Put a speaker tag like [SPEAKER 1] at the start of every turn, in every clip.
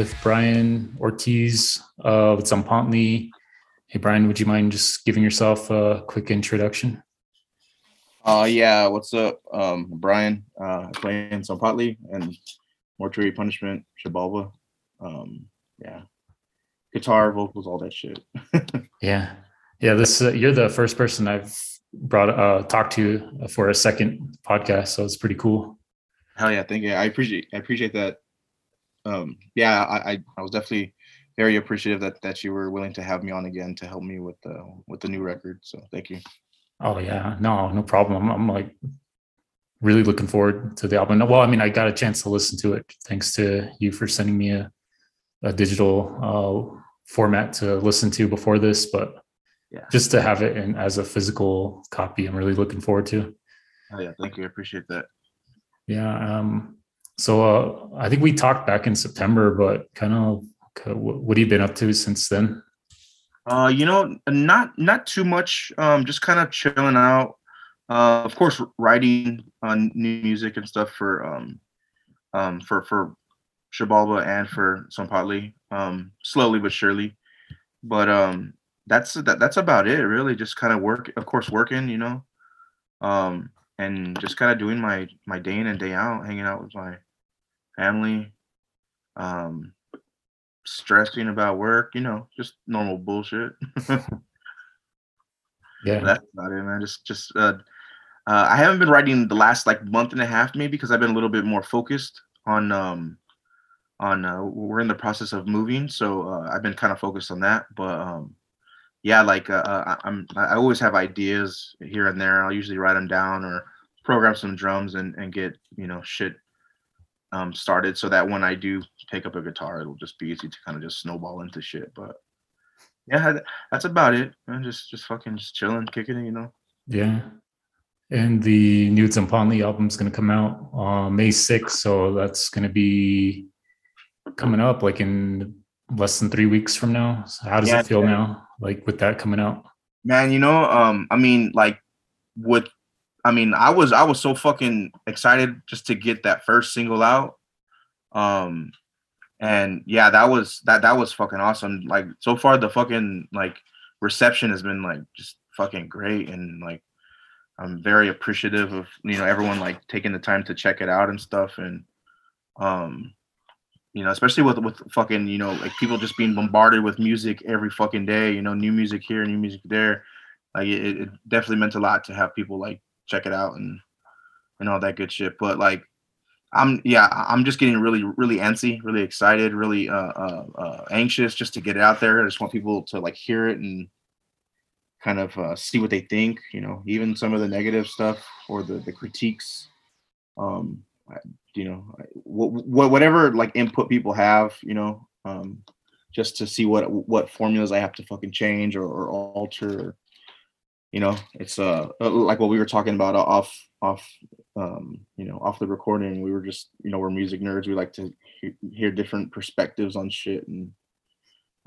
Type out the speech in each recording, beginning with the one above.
[SPEAKER 1] With Brian Ortiz of Zompantli. Hey, Brian, would you mind just giving yourself a quick introduction?
[SPEAKER 2] Uh, yeah, what's up? Um, Brian, uh, playing Zompantli and Mortuary Punishment, Xibalba. Um, yeah, guitar, vocals, all that shit.
[SPEAKER 1] yeah, yeah. This uh, you're the first person I've brought uh talked to for a second podcast, so it's pretty cool.
[SPEAKER 2] Hell yeah, thank you. I appreciate I appreciate that. Um, yeah, I, I I was definitely very appreciative that that you were willing to have me on again to help me with the with the new record. So thank you.
[SPEAKER 1] Oh yeah, no, no problem. I'm, I'm like really looking forward to the album. Well, I mean, I got a chance to listen to it thanks to you for sending me a, a digital uh, format to listen to before this, but yeah, just to have it in as a physical copy, I'm really looking forward to.
[SPEAKER 2] Oh yeah, thank you. I appreciate that.
[SPEAKER 1] Yeah. Um, so uh, I think we talked back in September, but kind of what have you been up to since then?
[SPEAKER 2] Uh, you know, not not too much. Um, just kind of chilling out. Uh, of course, writing on new music and stuff for um, um, for for Xibalba and for Zompantli. Um, slowly but surely. But um, that's that, that's about it, really. Just kind of work, of course, working. You know, um, and just kind of doing my my day in and day out, hanging out with my family. Um, stressing about work, you know, just normal bullshit.
[SPEAKER 1] yeah,
[SPEAKER 2] that's about it, man. Just, just, uh, uh, I haven't been writing the last like month and a half, maybe, because I've been a little bit more focused on, um, on. Uh, we're in the process of moving, so uh, I've been kind of focused on that. But um, yeah, like uh, uh I'm, I always have ideas here and there. I'll usually write them down or program some drums and and get you know shit um, started so that when I do pick up a guitar, it'll just be easy to kind of just snowball into shit. But yeah, that's about it. Man, just just fucking just chilling, kicking it, you know.
[SPEAKER 1] Yeah. And the new Zompantli album is going to come out on May 6th. So that's going to be coming up like in less than three weeks from now. So how does yeah, it feel now? Like with that coming out?
[SPEAKER 2] Man, you know, um, I mean, like with I mean, I was I was so fucking excited just to get that first single out. Um and yeah, that was that that was fucking awesome. Like so far the fucking like reception has been like just fucking great and like I'm very appreciative of you know everyone like taking the time to check it out and stuff and um you know especially with with fucking you know like people just being bombarded with music every fucking day you know new music here new music there like it, it definitely meant a lot to have people like check it out and and all that good shit. But like I'm yeah, I'm just getting really really antsy, really excited, really uh, uh, uh, anxious just to get it out there. I just want people to like hear it and kind of uh, see what they think. You know, even some of the negative stuff or the the critiques. Um, you know, what whatever like input people have, you know, um, just to see what what formulas I have to fucking change or, or alter you know it's uh, uh like what we were talking about off off um you know off the recording we were just you know we're music nerds we like to he- hear different perspectives on shit and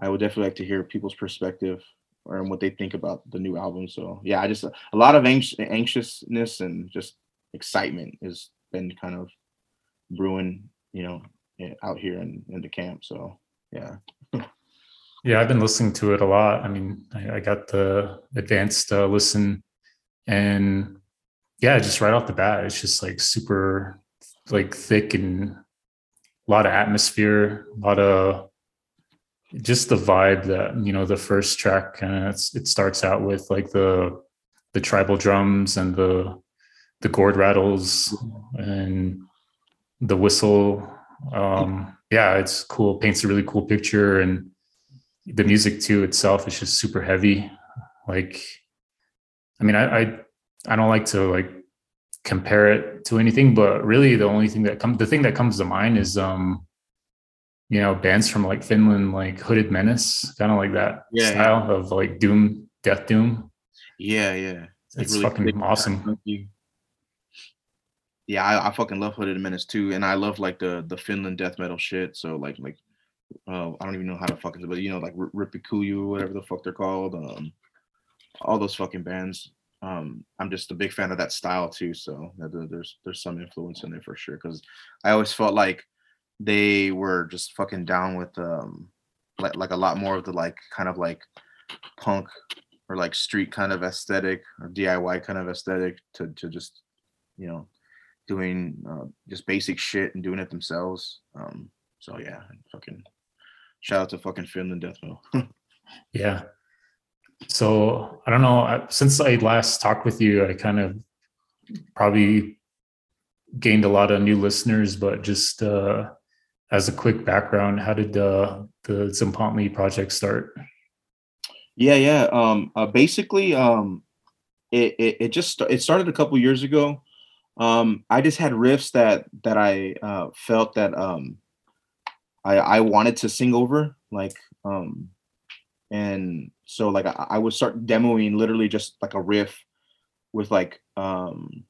[SPEAKER 2] i would definitely like to hear people's perspective or what they think about the new album so yeah i just a lot of anx- anxiousness and just excitement has been kind of brewing you know out here in, in the camp so yeah
[SPEAKER 1] Yeah, I've been listening to it a lot. I mean, I, I got the advanced uh, listen, and yeah, just right off the bat, it's just like super, like thick and a lot of atmosphere, a lot of just the vibe that you know the first track kind of it starts out with like the the tribal drums and the the gourd rattles and the whistle um yeah it's cool paints a really cool picture and the music too itself is just super heavy. Like, I mean, I, I, I don't like to like compare it to anything, but really the only thing that comes, the thing that comes to mind is, um, you know, bands from like Finland, like Hooded Menace, kind of like that yeah, style yeah. of like doom, death doom.
[SPEAKER 2] Yeah, yeah.
[SPEAKER 1] It's, really fucking awesome.
[SPEAKER 2] Yeah, I, I fucking love Hooded Menace too, and I love like the the Finland death metal shit. So like like uh, I don't even know how to fuck it, but you know, like R- Rippikoulu, whatever the fuck they're called. Um, all those fucking bands. Um, I'm just a big fan of that style too. So there's there's some influence in there for sure. Because I always felt like they were just fucking down with um like like a lot more of the like kind of like punk or like street kind of aesthetic or DIY kind of aesthetic to to just you know doing uh, just basic shit and doing it themselves. Um, so yeah, fucking shout out to fucking Finland Death Metal.
[SPEAKER 1] yeah. So I don't know. Since I last talked with you, I kind of probably gained a lot of new listeners. But just uh, as a quick background, how did uh, the Zompantli project start?
[SPEAKER 2] Yeah, yeah. Um, uh, basically, um, it, it it just it started a couple years ago. Um, I just had riffs that that I uh, felt that um, I I wanted to sing over, like um, and so like I, I would start demoing literally just like a riff with like um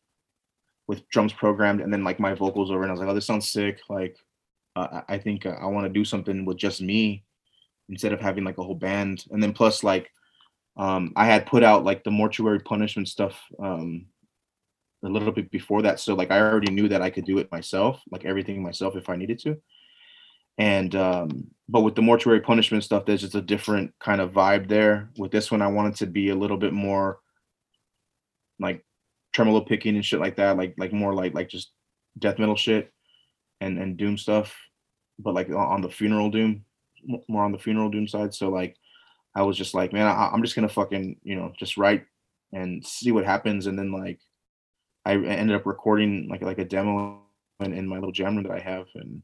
[SPEAKER 2] with drums programmed and then like my vocals over and I was like, oh, this sounds sick. Like uh, I think I want to do something with just me instead of having like a whole band. And then plus like um I had put out like the mortuary punishment stuff um a little bit before that. So like I already knew that I could do it myself, like everything myself if I needed to. And um, but with the mortuary punishment stuff, there's just a different kind of vibe there. With this one, I wanted to be a little bit more like tremolo picking and shit like that, like like more like like just death metal shit and and doom stuff, but like on the funeral doom, more on the funeral doom side. So like I was just like, man, I, I'm just gonna fucking you know just write and see what happens, and then like I ended up recording like like a demo in, in my little jam room that I have, and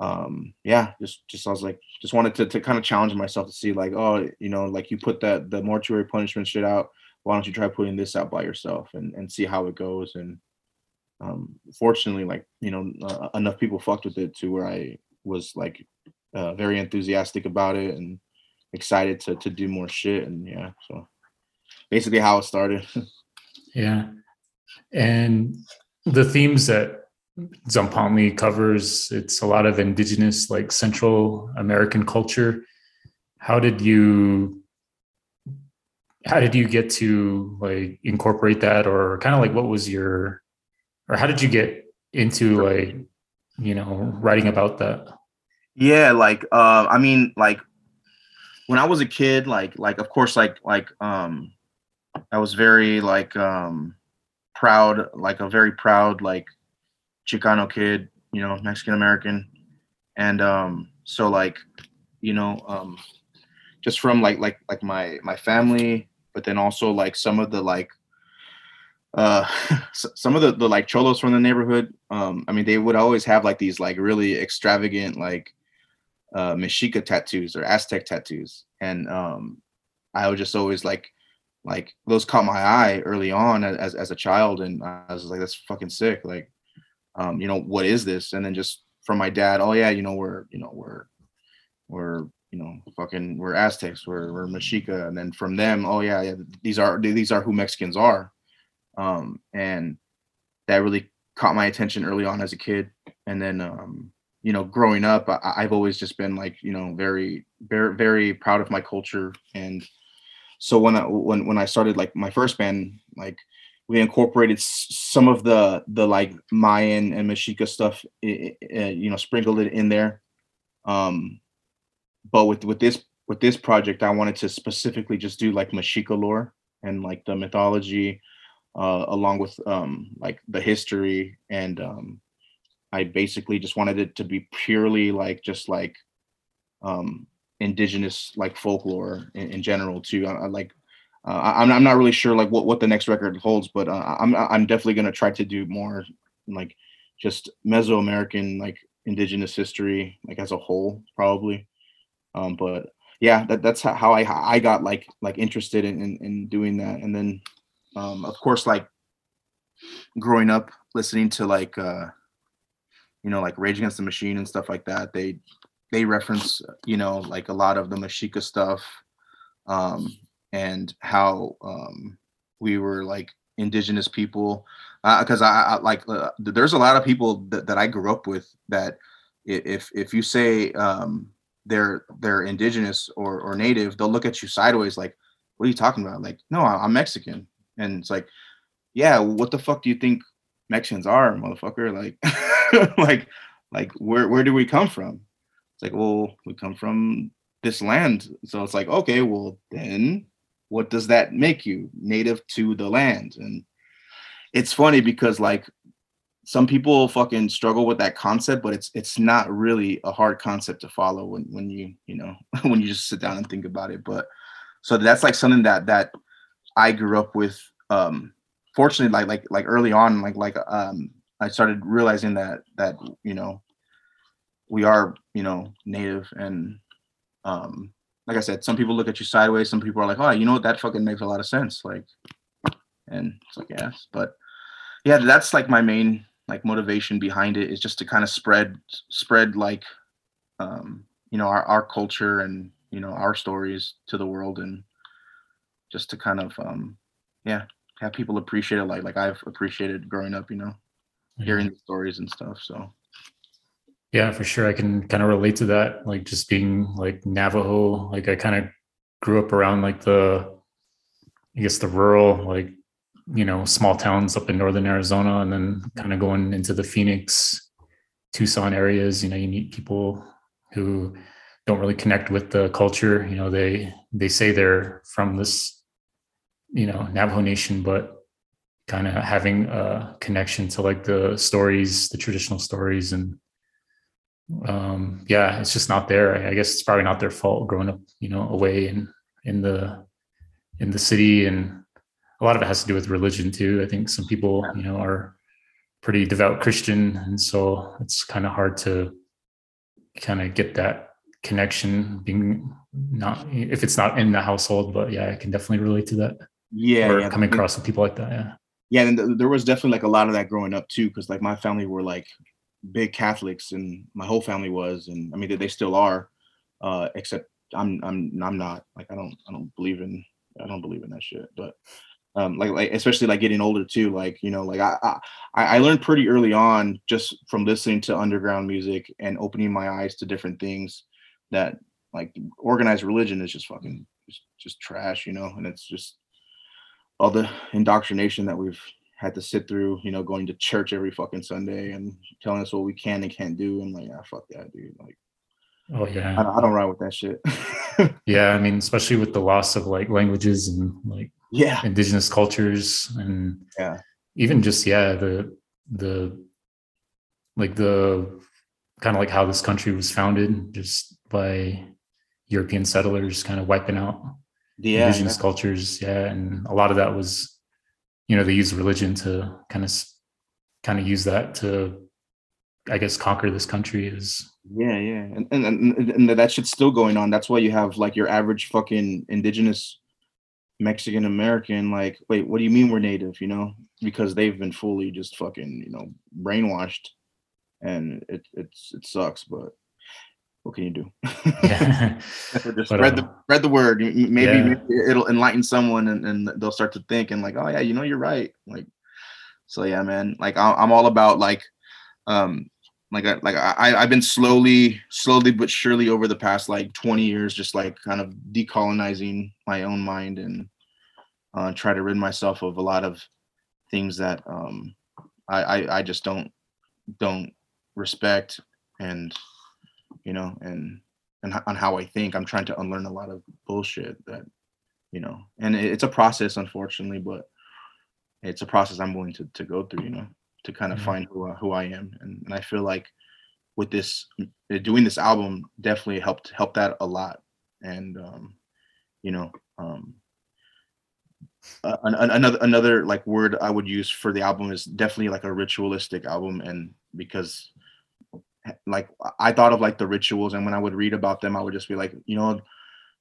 [SPEAKER 2] um yeah, just just I was like just wanted to to kind of challenge myself to see like oh you know like you put that the mortuary punishment shit out, why don't you try putting this out by yourself and and see how it goes? And um fortunately like you know uh, enough people fucked with it to where I was like uh, very enthusiastic about it and excited to to do more shit and yeah so basically how it started.
[SPEAKER 1] Yeah. And the themes that Zompantli covers, it's a lot of indigenous, like Central American culture. How did you how did you get to like incorporate that or kind of like what was your or how did you get into like you know writing about that
[SPEAKER 2] yeah like uh i mean like when i was a kid like like of course like like um i was very like um proud, like a very proud, like Chicano kid, you know, Mexican American. And um, so like, you know, um, just from like like like my my family, but then also like some of the like uh some of the, the like cholos from the neighborhood um i mean they would always have like these like really extravagant like uh mexica tattoos or aztec tattoos and um i would just always like like those caught my eye early on as as a child, and I was like, that's fucking sick. Like, um, you know, what is this? And then just from my dad, oh yeah, you know, we're you know we're we're you know fucking we're Aztecs, we're we're Mexica, and then from them, oh yeah, yeah, these are these are who Mexicans are, um, and that really caught my attention early on as a kid, and then um, you know, growing up, I, have always just been like, you know, very, very, very proud of my culture. And so when I when when I started like my first band, like we incorporated some of the the like Mayan and Mexica stuff, you know, sprinkled it in there. Um, but with with this with this project, I wanted to specifically just do like Mexica lore and like the mythology, uh, along with um, like the history, and um, I basically just wanted it to be purely like just like um, indigenous like folklore in, in general too. I, I like uh, I'm I'm not really sure like what what the next record holds, but uh, I'm I'm definitely gonna try to do more like just Mesoamerican like indigenous history like as a whole probably. Um, but yeah, that, that's how I I got like like interested in, in, in doing that, and then um, of course like growing up listening to like uh, you know like Rage Against the Machine and stuff like that. They they reference you know like a lot of the Mexica stuff um, and how um, we were like indigenous people because uh, I, I, like uh, there's a lot of people that, that I grew up with that if if you say um, they're they're indigenous or or native they'll look at you sideways like what are you talking about? Like no I'm Mexican. And it's like yeah what the fuck do you think Mexicans are motherfucker? Like like like where where do we come from? It's like well we come from this land. So it's like okay well then what does that make you? Native to the land. And it's funny because like some people fucking struggle with that concept but it's it's not really a hard concept to follow when when you you know when you just sit down and think about it. But so that's like something that that i grew up with um fortunately like like like early on like like um i started realizing that that you know we are you know native and um like i said some people look at you sideways some people are like oh you know what that fucking makes a lot of sense like and it's like yes but yeah that's like my main like motivation behind it is just to kind of spread spread like um you know our, our culture and you know our stories to the world and just to kind of um yeah have people appreciate it like like I've appreciated growing up, you know, hearing the stories and stuff. So
[SPEAKER 1] yeah, for sure. I can kind of relate to that. Like just being like Navajo, like I kind of grew up around like the I guess the rural, like, you know, small towns up in northern Arizona and then kind of going into the Phoenix, Tucson areas, you know, you meet people who don't really connect with the culture. You know, they they say they're from this you know Navajo Nation, but kind of having a connection to like the stories, the traditional stories, and um, yeah, it's just not there. I guess it's probably not their fault growing up, you know, away in in the in the city, and a lot of it has to do with religion too. I think some people, you know, are pretty devout Christian, and so it's kind of hard to kind of get that connection being not if it's not in the household but yeah i can definitely relate to that
[SPEAKER 2] yeah,
[SPEAKER 1] or
[SPEAKER 2] yeah.
[SPEAKER 1] coming across with people like that. Yeah.
[SPEAKER 2] Yeah, and th- there was definitely like a lot of that growing up too, because like my family were like big Catholics, and my whole family was, and I mean they, still are, uh, except I'm I'm I'm not. Like I don't I don't believe in I don't believe in that shit, but um, like like especially like getting older too, like you know like I, I I learned pretty early on just from listening to underground music and opening my eyes to different things that like organized religion is just fucking just, just trash, you know, and it's just all the indoctrination that we've had to sit through, you know, going to church every fucking Sunday and telling us what we can and can't do. And like, ah, fuck that, dude. Like,
[SPEAKER 1] oh yeah,
[SPEAKER 2] I, I don't ride with that shit.
[SPEAKER 1] yeah, I mean, especially with the loss of like languages and like
[SPEAKER 2] yeah,
[SPEAKER 1] indigenous cultures and
[SPEAKER 2] yeah,
[SPEAKER 1] even just yeah, the the like the kind of like how this country was founded just by European settlers kind of wiping out yeah, indigenous yeah. cultures yeah and a lot of that was you know they use religion to kind of kind of use that to i guess conquer this country is
[SPEAKER 2] yeah yeah. And, and and, that shit's still going on. That's why you have like your average fucking indigenous mexican american like wait what do you mean we're native you know? Because they've been fully just fucking you know brainwashed. And it it's it sucks but what can you do? Yeah. just but, spread uh, the spread the word. Maybe, yeah. maybe, it'll enlighten someone, and, and they'll start to think and like, oh yeah, you know, you're right. Like, so yeah, man. Like I'm all about like, um, like I like I I've been slowly, slowly but surely over the past like 20 years, just like kind of decolonizing my own mind and uh, try to rid myself of a lot of things that um I I, I just don't don't respect and you know, and and on how I think. I'm trying to unlearn a lot of bullshit that, you know, and it's a process, unfortunately, but it's a process I'm willing to to go through, you know, to kind of mm-hmm. find who who I am, and, and I feel like with this doing this album definitely helped help that a lot, and um, you know, um, uh, another another like word I would use for the album is definitely like a ritualistic album, and because like I thought of like the rituals, and when I would read about them, I would just be like, you know,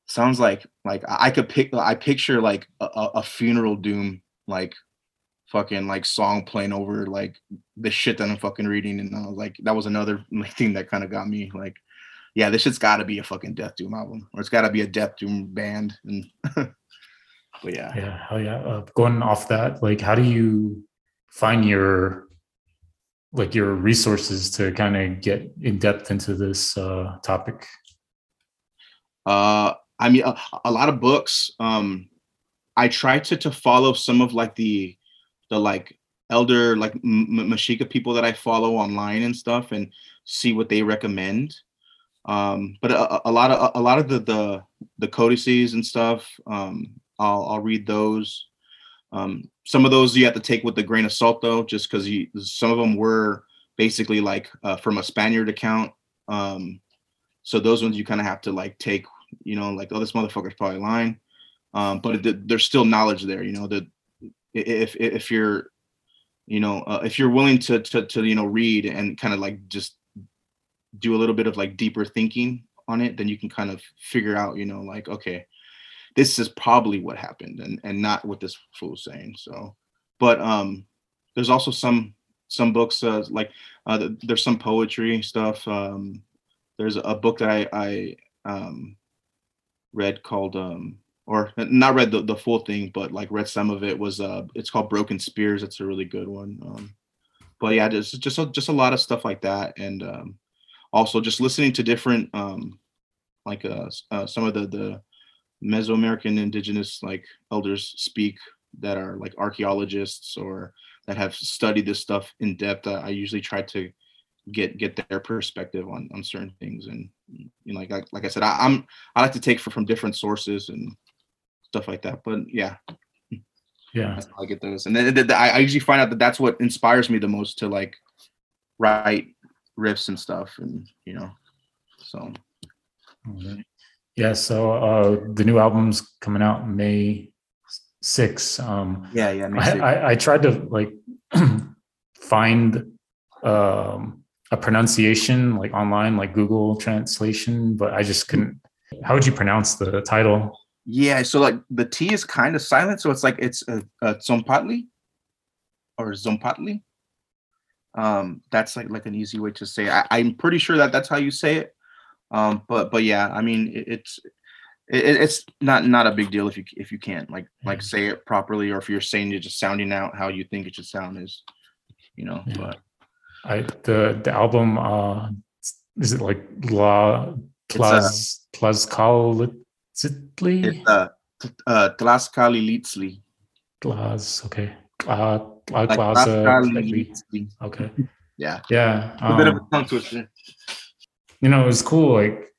[SPEAKER 2] sounds like like I could pick. I picture like a, a funeral doom like fucking like song playing over like the shit that I'm fucking reading, and I was like, that was another thing that kind of got me like, yeah, this shit's got to be a fucking Death Doom album, or it's got to be a Death Doom band, and but yeah,
[SPEAKER 1] yeah, hell yeah. Uh, going off that, like, how do you find your like your resources to kind of get in depth into this uh, topic?
[SPEAKER 2] Uh, I mean, a, a, lot of books. Um, I try to to follow some of like the the like elder like M- Mexica people that I follow online and stuff, and see what they recommend. Um, but a, a, lot of a lot of the the the codices and stuff, um, I'll I'll read those. Um, some of those you have to take with a grain of salt though, just because some of them were basically like uh, from a Spaniard account. Um, so those ones you kind of have to like take, you know, like oh this motherfucker's probably lying. Um, but it, there's still knowledge there, you know. That if if you're, you know, uh, if you're willing to to to you know read and kind of like just do a little bit of like deeper thinking on it, then you can kind of figure out, you know, like okay, this is probably what happened and and not what this fool's saying. So, but um, there's also some some books uh, like uh, there's some poetry stuff. Um, there's a book that I I um, read called um, or not read the, the full thing, but like read some of it was uh it's called Broken Spears. It's a really good one. Um, but yeah, just just a, just a lot of stuff like that, and um, also just listening to different um, like uh, uh some of the the Mesoamerican indigenous like elders speak that are like archaeologists or that have studied this stuff in depth. Uh, I usually try to get get their perspective on on certain things, and you know, like like, like I said, I, I'm I like to take from, from different sources and stuff like that. But yeah,
[SPEAKER 1] yeah,
[SPEAKER 2] I get those, and then I, I usually find out that that's what inspires me the most to like write riffs and stuff, and you know, so.
[SPEAKER 1] Yeah, so uh, the new album's coming out May 6. Um,
[SPEAKER 2] yeah, yeah.
[SPEAKER 1] I, I, I, tried to like find um, a pronunciation like online, like Google translation, but I just couldn't. How would you pronounce the title?
[SPEAKER 2] Yeah, so like the T is kind of silent, so it's like it's a, a Zompatli or Zompatli. Um, that's like like an easy way to say. It. I, I'm pretty sure that that's how you say it. Um, but but yeah, I mean it, it's it, it's not not a big deal if you if you can't like like mm-hmm. say it properly or if you're saying you're just sounding out how you think it should sound is, you know. Yeah. But
[SPEAKER 1] I the the album uh is it like La Tlaz Tlazcalli?
[SPEAKER 2] It's uh, uh Tlaxcaltiliztli.
[SPEAKER 1] Glaz, okay. Uh, like Okay.
[SPEAKER 2] Yeah.
[SPEAKER 1] Yeah.
[SPEAKER 2] Um, a bit of a um, tongue twister
[SPEAKER 1] you know, it was cool. Like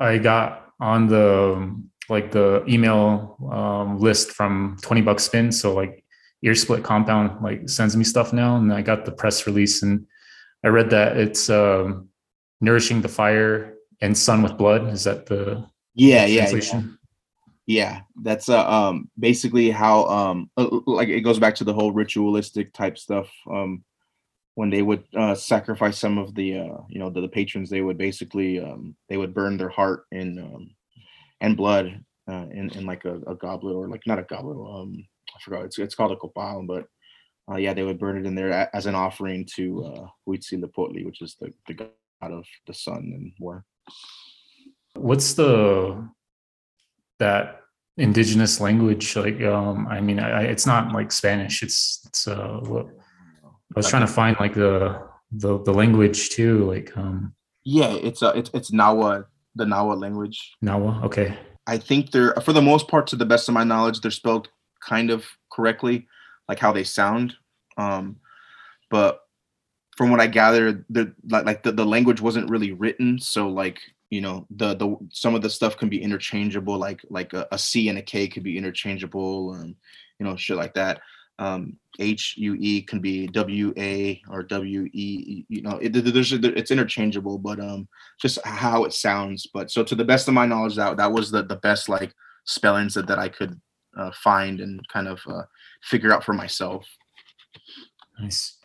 [SPEAKER 1] I got on the like the email um, list from 20 bucks spin. So like Earsplit Compound like sends me stuff now. And I got the press release and I read that it's um, nourishing the fire and sun with blood. Is that the
[SPEAKER 2] yeah, yeah, yeah. Yeah, that's uh, um basically how um uh, like it goes back to the whole ritualistic type stuff. Um when they would uh, sacrifice some of the uh, you know the, the, patrons they would basically um, they would burn their heart in um, and blood uh, in, in like a, a, goblet or like not a goblet um I forgot it's it's called a copal but uh, yeah they would burn it in there as an offering to uh, Huitzilopochtli which is the, the god of the sun and war.
[SPEAKER 1] What's the that indigenous language like um I mean I, it's not like Spanish it's it's uh I was trying to find like the the the language too, like um.
[SPEAKER 2] Yeah, it's a it's it's Nahua, the Nahua language.
[SPEAKER 1] Nahua, okay.
[SPEAKER 2] I think they're for the most part, to the best of my knowledge, they're spelled kind of correctly, like how they sound. Um, but from what I gathered, the like, like the, the language wasn't really written, so like you know the the some of the stuff can be interchangeable, like like a, a C and a K could be interchangeable, and you know shit like that um, H U E can be W A or W E. You know, it, there's it's interchangeable, but um, just how it sounds. But so to the best of my knowledge, that that was the the best like spellings that, that I could uh, find and kind of uh, figure out for myself.
[SPEAKER 1] Nice.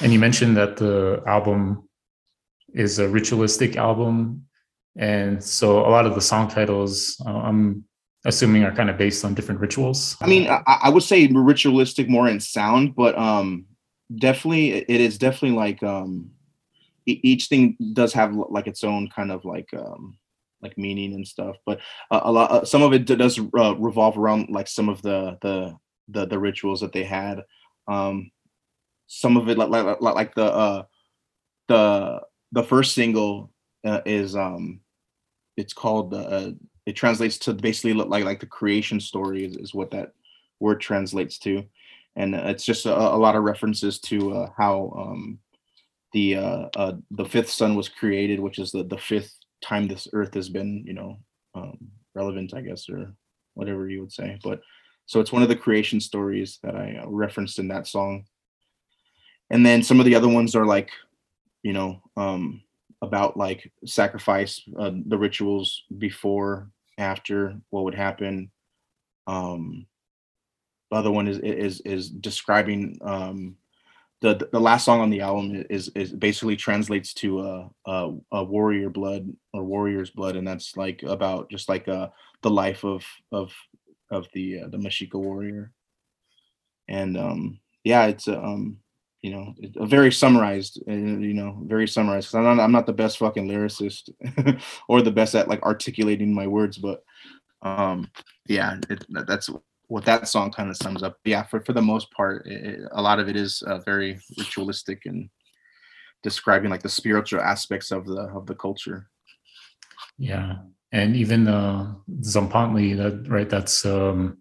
[SPEAKER 1] And you mentioned that the album is a ritualistic album, and so a lot of the song titles, uh, I'm assuming are kind of based on different rituals?
[SPEAKER 2] I mean i, I would say ritualistic more in sound but um definitely it is definitely like um each thing does have like its own kind of like um like meaning and stuff but uh, a lot uh, some of it does uh, revolve around like some of the the the, the rituals that they had um some of it like like, like the uh the the first single uh, is um it's called uh, it translates to basically look like like the creation story is, is what that word translates to and it's just a, a lot of references to uh, how um, the uh, uh, the fifth sun was created, which is the the fifth time this earth has been, you know, um, relevant, I guess, or whatever you would say. But so it's one of the creation stories that I uh, referenced in that song. And then some of the other ones are like, you know, um, about like sacrifice, uh, the rituals before, after, what would happen. Um, the other one is is is describing um, the the last song on the album is is basically translates to a, a, a warrior blood or warrior's blood, and that's like about just like uh the life of of of the uh, the Mexica warrior, and um yeah, it's um you know a very summarized and you know very summarized because I'm not I'm not the best fucking lyricist or the best at like articulating my words, but um yeah, it, that's what that song kind of sums up. Yeah, for for the most part, it, a lot of it is uh, very ritualistic and describing like the spiritual aspects of the of the culture.
[SPEAKER 1] Yeah, and even uh, Zompantli, that right? That's um,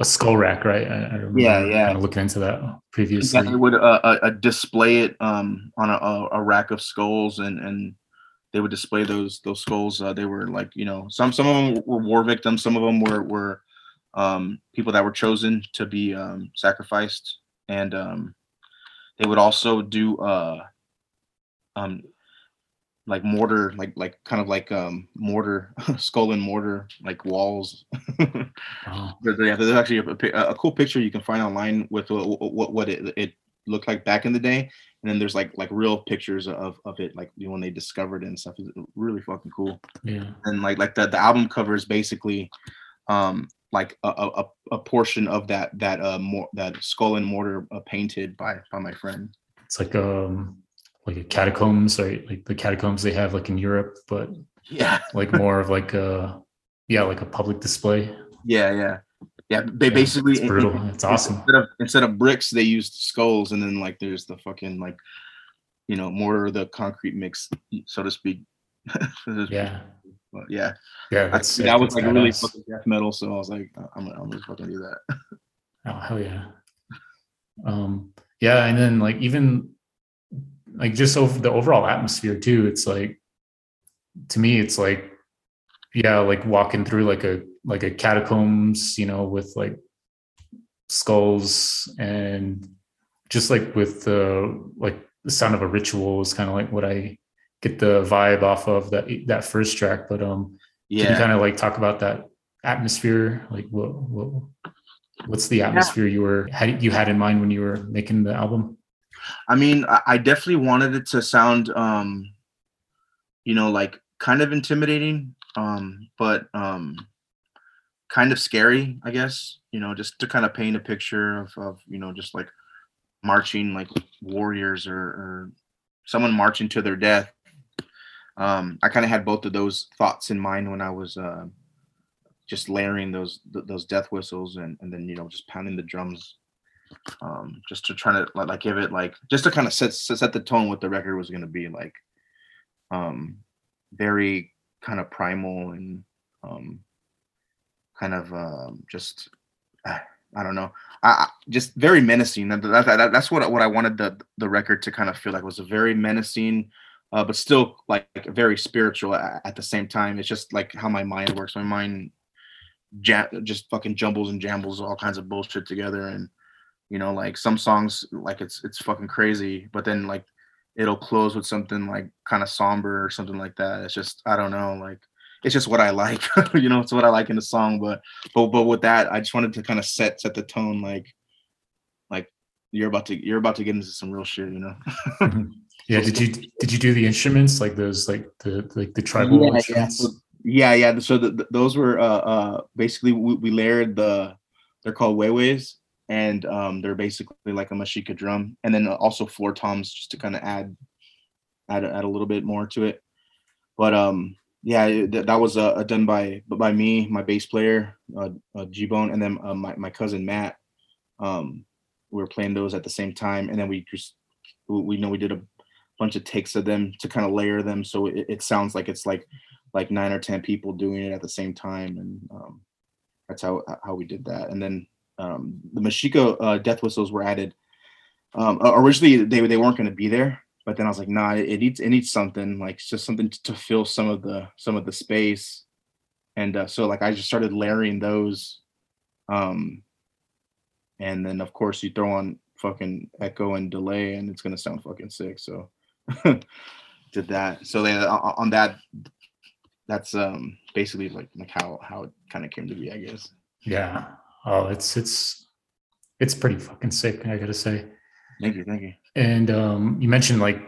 [SPEAKER 1] a skull rack, right? I, I
[SPEAKER 2] yeah, yeah.
[SPEAKER 1] Kind of looking into that previously.
[SPEAKER 2] Yeah, they would uh, uh, uh, display it um, on a, a, rack of skulls, and and they would display those those skulls. Uh, they were like you know some some of them were war victims, some of them were were um, people that were chosen to be um, sacrificed, and um, they would also do uh, um, like mortar, like like kind of like um, mortar, skull and mortar, like walls. oh. yeah, there's actually a, a, cool picture you can find online with what what it, it looked like back in the day, and then there's like like real pictures of of it, like when they discovered it and stuff. It's really fucking cool.
[SPEAKER 1] Yeah,
[SPEAKER 2] and like like the the album cover is basically um like a, a, a portion of that that uh more that skull and mortar uh, painted by by my friend.
[SPEAKER 1] It's like um like a catacombs, right? Like the catacombs they have like in Europe, but
[SPEAKER 2] yeah,
[SPEAKER 1] like more of like a yeah, like a public display.
[SPEAKER 2] Yeah, yeah. Yeah, they yeah, basically
[SPEAKER 1] it's brutal. It's awesome.
[SPEAKER 2] Instead of instead of bricks, they used skulls, and then like there's the fucking like, you know, mortar the concrete mix, so to speak.
[SPEAKER 1] yeah,
[SPEAKER 2] but yeah,
[SPEAKER 1] yeah, that's
[SPEAKER 2] I, that was like really fucking death metal. So I was like, I'm, I'm gonna fucking do that.
[SPEAKER 1] oh hell yeah. Um, yeah, and then like even like just over the overall atmosphere too. It's like to me, it's like yeah, like walking through like a like a catacombs, you know, with like skulls and just like with the like the sound of a ritual is kind of like what I get the vibe off of that that first track. But um, yeah, can you kind of like talk about that atmosphere? Like what what what's the atmosphere yeah. you were had you had in mind when you were making the album?
[SPEAKER 2] I mean, I definitely wanted it to sound, um, you know, like kind of intimidating, um, but um, kind of scary, I guess. You know, just to kind of paint a picture of, of you know, just like marching like warriors or, or someone marching to their death um, I kind of had both of those thoughts in mind when I was uh, just layering those th- those death whistles and, and then you know just pounding the drums um, just to try to like, give it like just to kind of set set the tone what the record was going to be like um, very kind of primal and um, kind of um, just I don't know. I, just very menacing. That, that, that, that's what what I wanted the the record to kind of feel like was a very menacing, uh, but still like very spiritual at, at, the same time. It's just like how my mind works. My mind just fucking jumbles and jambles all kinds of bullshit together, and you know, like some songs, like it's it's fucking crazy, but then like it'll close with something like kind of somber or something like that. It's just I don't know, like it's just what I like, you know, it's what I like in the song. But but but with that, I just wanted to kind of set set the tone, like like you're about to you're about to get into some real shit, you know.
[SPEAKER 1] Mm-hmm. Yeah. Did you did you do the instruments like those like the like the tribal
[SPEAKER 2] yeah,
[SPEAKER 1] instruments?
[SPEAKER 2] Yeah. yeah, yeah. So the, the, those were uh uh basically we, we layered the they're called wewes and um they're basically like a mexica drum and then also floor toms just to kind of add add add a little bit more to it. But um yeah, that, was uh, done by by me, my bass player, uh, uh G Bone, and then uh, my my cousin Matt. Um, we were playing those at the same time, and then we just we know we did a bunch of takes of them to kind of layer them so it, it, sounds like it's like like nine or ten people doing it at the same time and um, that's how how we did that and then um, the Mashiko uh, death whistles were added. Um, originally they they weren't going to be there, but then I was like, nah, it, needs it needs something like just something to fill some of the some of the space, and uh, so like I just started layering those, um, and then of course you throw on fucking echo and delay, and it's gonna sound fucking sick. So did that. So then uh, on that, that's um basically like like how how it kind of came to be, I guess.
[SPEAKER 1] Yeah. Oh, it's it's it's pretty fucking sick. I gotta say.
[SPEAKER 2] Thank you, thank you.
[SPEAKER 1] And um, you mentioned like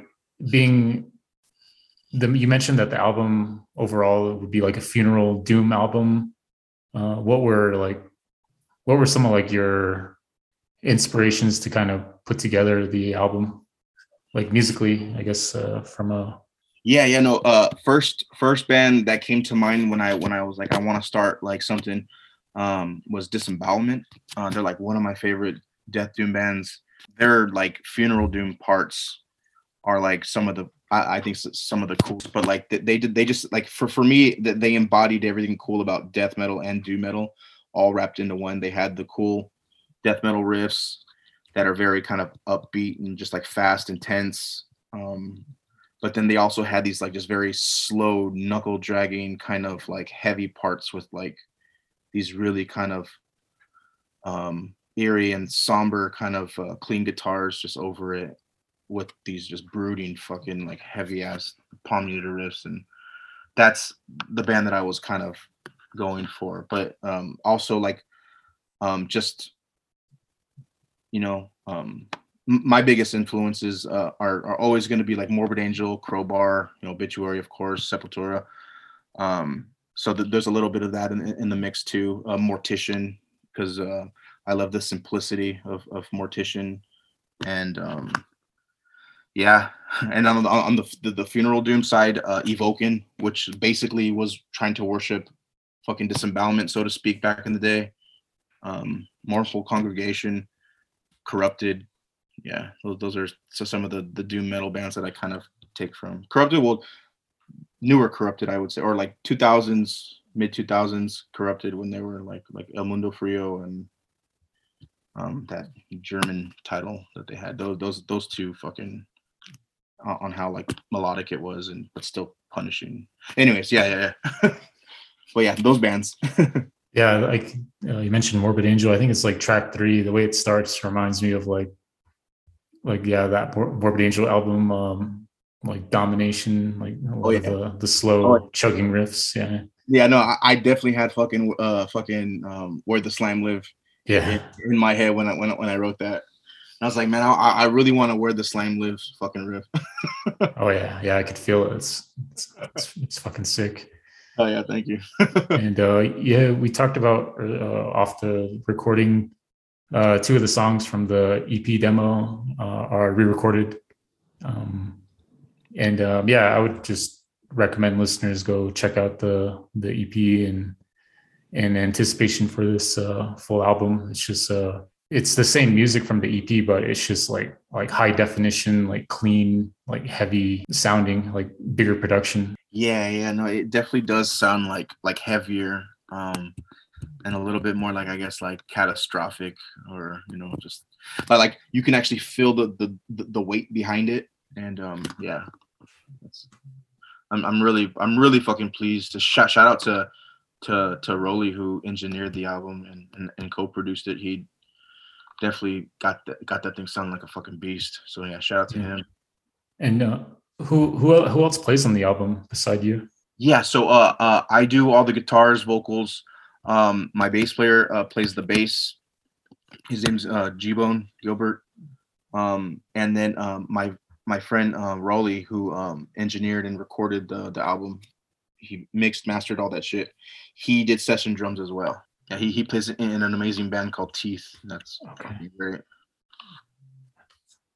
[SPEAKER 1] being the you mentioned that the album overall would be like a funeral doom album. Uh, what were like what were some of like your inspirations to kind of put together the album like musically i guess uh, from a
[SPEAKER 2] yeah yeah no uh first first band that came to mind when i when i was like i want to start like something um was disembowelment uh they're like one of my favorite death doom bands their like funeral doom parts are like some of the I, I think some of the cool, but like they, they did they just like for for me that they embodied everything cool about death metal and doom metal all wrapped into one. They had the cool death metal riffs that are very kind of upbeat and just like fast, intense. Um, but then they also had these like just very slow knuckle dragging kind of like heavy parts with like these really kind of um eerie and somber kind of uh, clean guitars just over it with these just brooding fucking like heavy ass palm muted riffs and that's the band that I was kind of going for. But um also like um just you know um my biggest influences uh, are, are always going to be like morbid angel crowbar you know obituary of course sepultura. Um so th- there's a little bit of that in, in the mix too uh, mortician because uh, i love the simplicity of, of mortician. And um yeah and on, the, on the, the, the funeral doom side uh which basically was trying to worship fucking disembowelment so to speak back in the day. Um mournful congregation corrupted. Yeah those, those are so some of the the doom metal bands that i kind of take from. Corrupted well newer corrupted i would say or like 2000s mid 2000s corrupted when they were like like el mundo frio and um that german title that they had those those those two fucking uh, on how like melodic it was and but still punishing anyways yeah yeah yeah but yeah those bands
[SPEAKER 1] Yeah, like uh, you mentioned Morbid Angel. I think it's like track three. The way it starts reminds me of like, like yeah, that Morbid Angel album, um, like Domination, like oh, yeah. the the slow oh, chugging riffs. Yeah.
[SPEAKER 2] Yeah, no, I, I definitely had fucking uh fucking um Where the Slime Live.
[SPEAKER 1] Yeah.
[SPEAKER 2] In, in my head when I when I, when I wrote that. I was like, man, I, I really want to where the slime lives fucking riff.
[SPEAKER 1] oh yeah, yeah, I could feel it. It's it's, it's, it's fucking sick.
[SPEAKER 2] Oh yeah, thank you.
[SPEAKER 1] and uh, yeah, we talked about uh, off the recording. Uh, two of the songs from the EP demo uh, are re-recorded, um, and um, yeah, I would just recommend listeners go check out the the EP and in anticipation for this uh, full album. It's just uh, it's the same music from the EP, but it's just like like high definition, like clean, like heavy sounding, like bigger production.
[SPEAKER 2] Yeah, yeah, no, it definitely does sound like like heavier, um, and a little bit more like I guess like catastrophic or you know just like you can actually feel the the the weight behind it, and um, yeah, I'm I'm really I'm really fucking pleased to shout shout out to to to Rolly who engineered the album and, and, and co-produced it. He definitely got that got that thing sounding like a fucking beast. So yeah, shout out to him.
[SPEAKER 1] And uh, who who who else plays on the album beside you?
[SPEAKER 2] Yeah, so uh, uh I do all the guitars, vocals. Um, my bass player uh, plays the bass. His name's uh, G-Bone Gilbert. Um, and then um, my my friend uh, Rolly, who um, engineered and recorded the the album, he mixed, mastered all that shit. He did session drums as well. Yeah, he, he plays in an amazing band called Teeth. That's okay. great.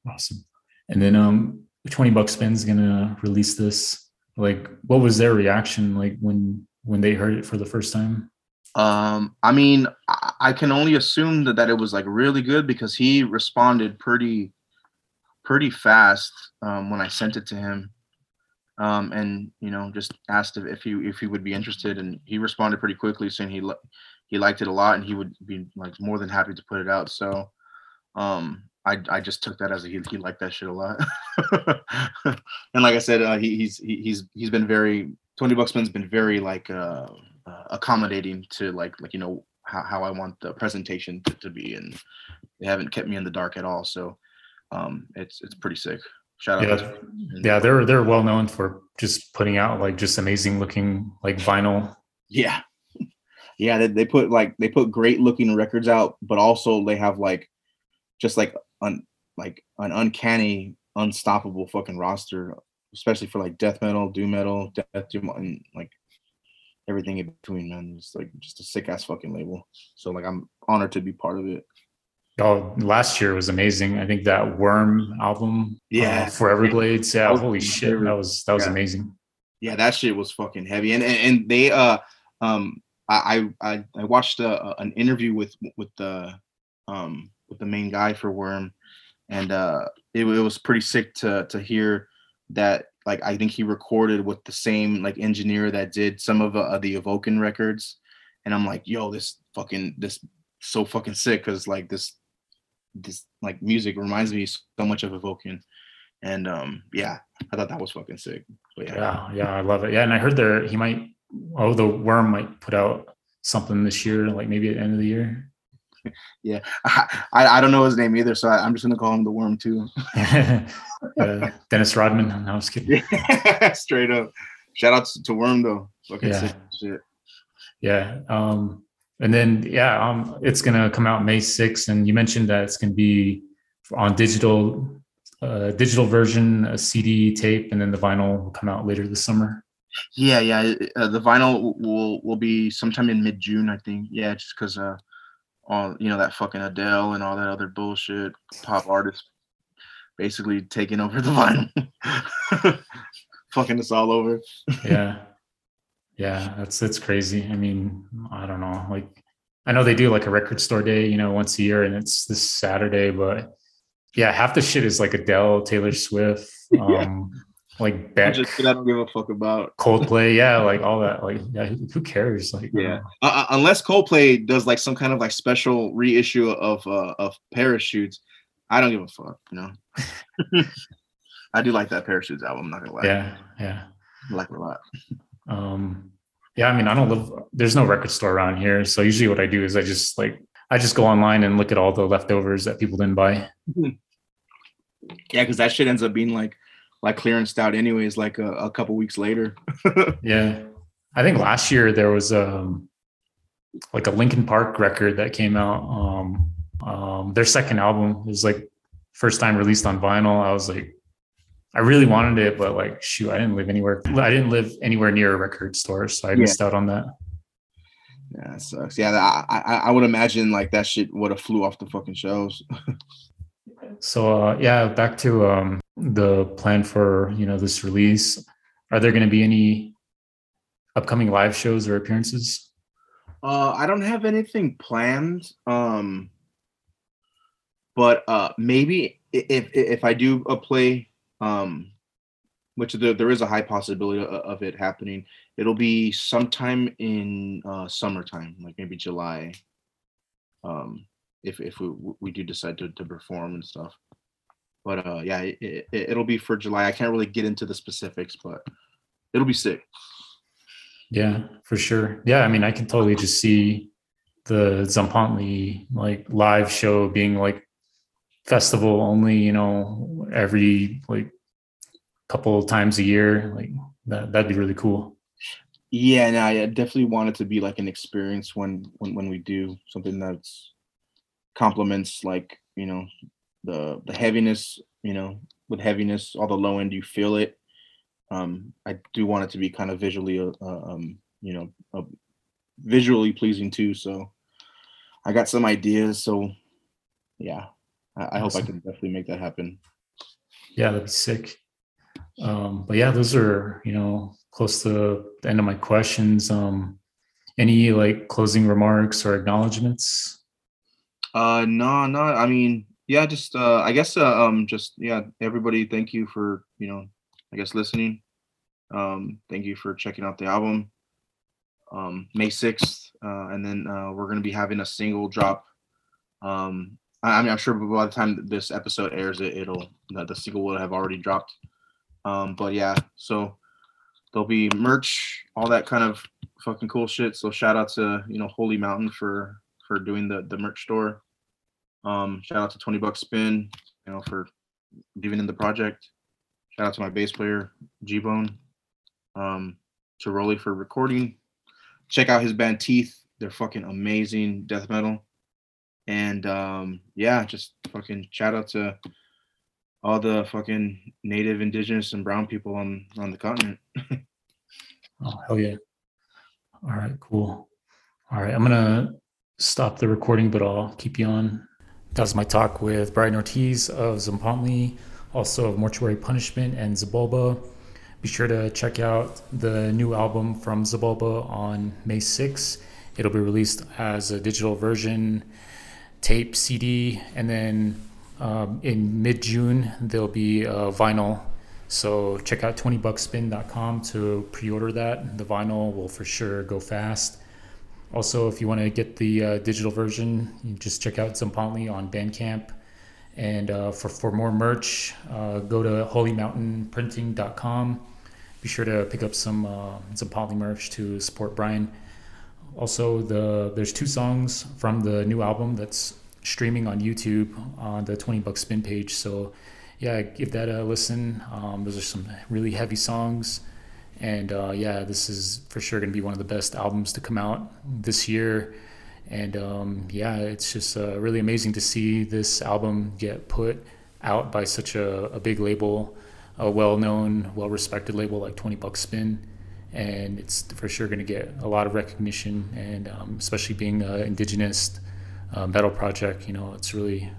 [SPEAKER 1] Awesome. And then um 20 Bucks spin's gonna release this. Like what was their reaction like when when they heard it for the first time?
[SPEAKER 2] Um, I mean, I, I can only assume that, that it was like really good because he responded pretty pretty fast um when I sent it to him. um, and you know just asked if, if he if he would be interested, and he responded pretty quickly saying he li- he liked it a lot and he would be like more than happy to put it out. So um, I I just took that as a, he he liked that shit a lot. and like I said, uh, he, he's he, he's he's been very 20 Buck Spin's been very like uh, uh, accommodating to like like you know how, how I want the presentation to, to be, and they haven't kept me in the dark at all. So um, it's it's pretty sick. Shout out.
[SPEAKER 1] Yeah.
[SPEAKER 2] to-
[SPEAKER 1] Yeah, they're they're well known for just putting out like just amazing looking like vinyl.
[SPEAKER 2] Yeah. Yeah, they, they put like they put great looking records out, but also they have like just like un like an uncanny, unstoppable fucking roster, especially for like death metal, doom metal, death doom, and like everything in between, man. It's like just a sick ass fucking label. So like I'm honored to be part of it.
[SPEAKER 1] Oh, last year was amazing. I think that Worm album,
[SPEAKER 2] Yeah.
[SPEAKER 1] uh, Foreverglades. Yeah, holy shit, that was that was
[SPEAKER 2] Yeah.
[SPEAKER 1] amazing.
[SPEAKER 2] Yeah, that shit was fucking heavy. And and, and they uh um I I I- watched a, a- an interview with with the um with the main guy for Worm, and uh it, it was pretty sick to to hear that like I think he recorded with the same like engineer that did some of uh, the Evoken records, and I'm like, yo, this fucking this so fucking sick because like this this like music reminds me so much of Evoken, and um yeah, I thought that was fucking sick. But yeah.
[SPEAKER 1] Yeah, yeah, I love it. Yeah, and I heard there he might oh the Worm might put out something this year, like maybe at the end of the year.
[SPEAKER 2] Yeah, I, I don't know his name either, so I, I'm just gonna call him the worm too.
[SPEAKER 1] uh, Dennis Rodman. No, I was kidding.
[SPEAKER 2] Straight up. Shout out to Worm though. Fucking
[SPEAKER 1] Yeah.
[SPEAKER 2] sick shit.
[SPEAKER 1] Yeah. Um, and then yeah, um, it's gonna come out May 6th, and you mentioned that it's gonna be on digital, uh, digital version, a CD tape, and then the vinyl will come out later this summer.
[SPEAKER 2] Yeah, yeah. Uh, the vinyl will will be sometime in mid June, I think. Yeah, just because uh, all you know that fucking Adele and all that other bullshit pop artists basically taking over the vinyl, fucking us all over.
[SPEAKER 1] Yeah. Yeah, that's that's crazy. I mean, I don't know. Like, I know they do like a record store day, you know, once a year, and it's this Saturday. But yeah, half the shit is like Adele, Taylor Swift, um, like Beck,
[SPEAKER 2] Just shit I don't give a fuck about.
[SPEAKER 1] Coldplay. Yeah, like all that. Like, yeah, who who cares? Like,
[SPEAKER 2] Yeah. Uh, uh, unless Coldplay does like some kind of like special reissue of uh, of parachutes, I don't give a fuck. You know. I do like that parachutes album. I'm not gonna lie.
[SPEAKER 1] yeah, yeah.
[SPEAKER 2] I like it a lot.
[SPEAKER 1] Um, yeah, I mean, I don't live. There's no record store around here, so usually what I do is I just like I just go online and look at all the leftovers that people didn't buy.
[SPEAKER 2] Yeah, because that shit ends up being like like clearance out anyways. Like a, a couple weeks later.
[SPEAKER 1] Yeah, I think last year there was um like a Linkin Park record that came out. Um, um, their second album was like first time released on vinyl. I was like, I really wanted it, but like, shoot, I didn't live anywhere. I didn't live anywhere near a record store, so I
[SPEAKER 2] Yeah.
[SPEAKER 1] missed out on that.
[SPEAKER 2] Yeah, sucks. Yeah, I, I I would imagine like that shit would have flew off the fucking shelves.
[SPEAKER 1] So uh, yeah, back to um, the plan for you know this release. Are there going to be any upcoming live shows or appearances?
[SPEAKER 2] Uh, I don't have anything planned. Um, but uh, maybe if if I do a play, um, which there, there is a high possibility of, it happening, it'll be sometime in uh, summertime, like maybe July. Um, if if we we do decide to to perform and stuff. But uh, yeah, it, it, it'll be for July. I can't really get into the specifics, but it'll be sick.
[SPEAKER 1] Yeah, for sure. Yeah, I mean, I can totally just see the Tzompantli like live show being like festival only. You know, every like couple times a year. Like that. That'd be really cool.
[SPEAKER 2] Yeah, no, I definitely want it to be like an experience when when when we do something that's complements like you know the the heaviness you know with heaviness all the low end you feel it um i do want it to be kind of visually uh, uh, um you know uh, visually pleasing too so i got some ideas so yeah i, I hope i can definitely make that happen
[SPEAKER 1] Yeah, that'd be sick. Um, but yeah, those are you know close to the end of my questions. Um, any like closing remarks or acknowledgments?
[SPEAKER 2] Uh, no, no. I mean, yeah, just uh, I guess uh, um, just yeah, everybody, thank you for you know, I guess listening. Um, thank you for checking out the album. Um, May 6th, uh, and then uh, we're gonna be having a single drop. Um, I, mean, I'm sure by the time this episode airs, it, it'll the, single will have already dropped. Um, but yeah, so there'll be merch, all that kind of fucking cool shit. So shout out to you know Holy Mountain for for doing the the merch store. Um, shout out to Twenty Buck Spin, you know, for giving in the project. Shout out to my bass player G Bone, um, to Rolly for recording. Check out his band Teeth; they're fucking amazing death metal. And um, yeah, just fucking shout out to all the fucking native, indigenous, and brown people on on the continent.
[SPEAKER 1] oh hell yeah! All right, cool. All right, I'm gonna stop the recording, but I'll keep you on. That was my talk with Brian Ortiz of Tzompantli, also of Mortuary Punishment and Xibalba. Be sure to check out the new album from Xibalba on May 6th. It'll be released as a digital version, tape, CD, and then um, in mid June there'll be a vinyl. So check out 20buckspin.com to pre order that. The vinyl will for sure go fast. Also, if you want to get the uh, digital version, you just check out Tzompantli on Bandcamp. And uh, for, for more merch, uh, go to holymountainprinting.com. Be sure to pick up some uh, merch to support Brian. Also, the there's two songs from the new album that's streaming on YouTube on the 20 Buck Spin page. So, yeah, give that a listen. Um, those are some really heavy songs. And uh, yeah, this is for sure going to be one of the best albums to come out this year. And um, yeah, it's just uh, really amazing to see this album get put out by such a, a big label, a well known, well respected label like 20 Buck Spin. And it's for sure going to get a lot of recognition, and um, especially being an indigenous uh, metal project, you know, it's really,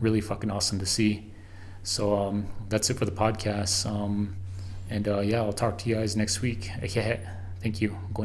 [SPEAKER 1] really fucking awesome to see. So um, that's it for the podcast. Um, and uh, yeah, I'll talk to you guys next week. Thank you. Go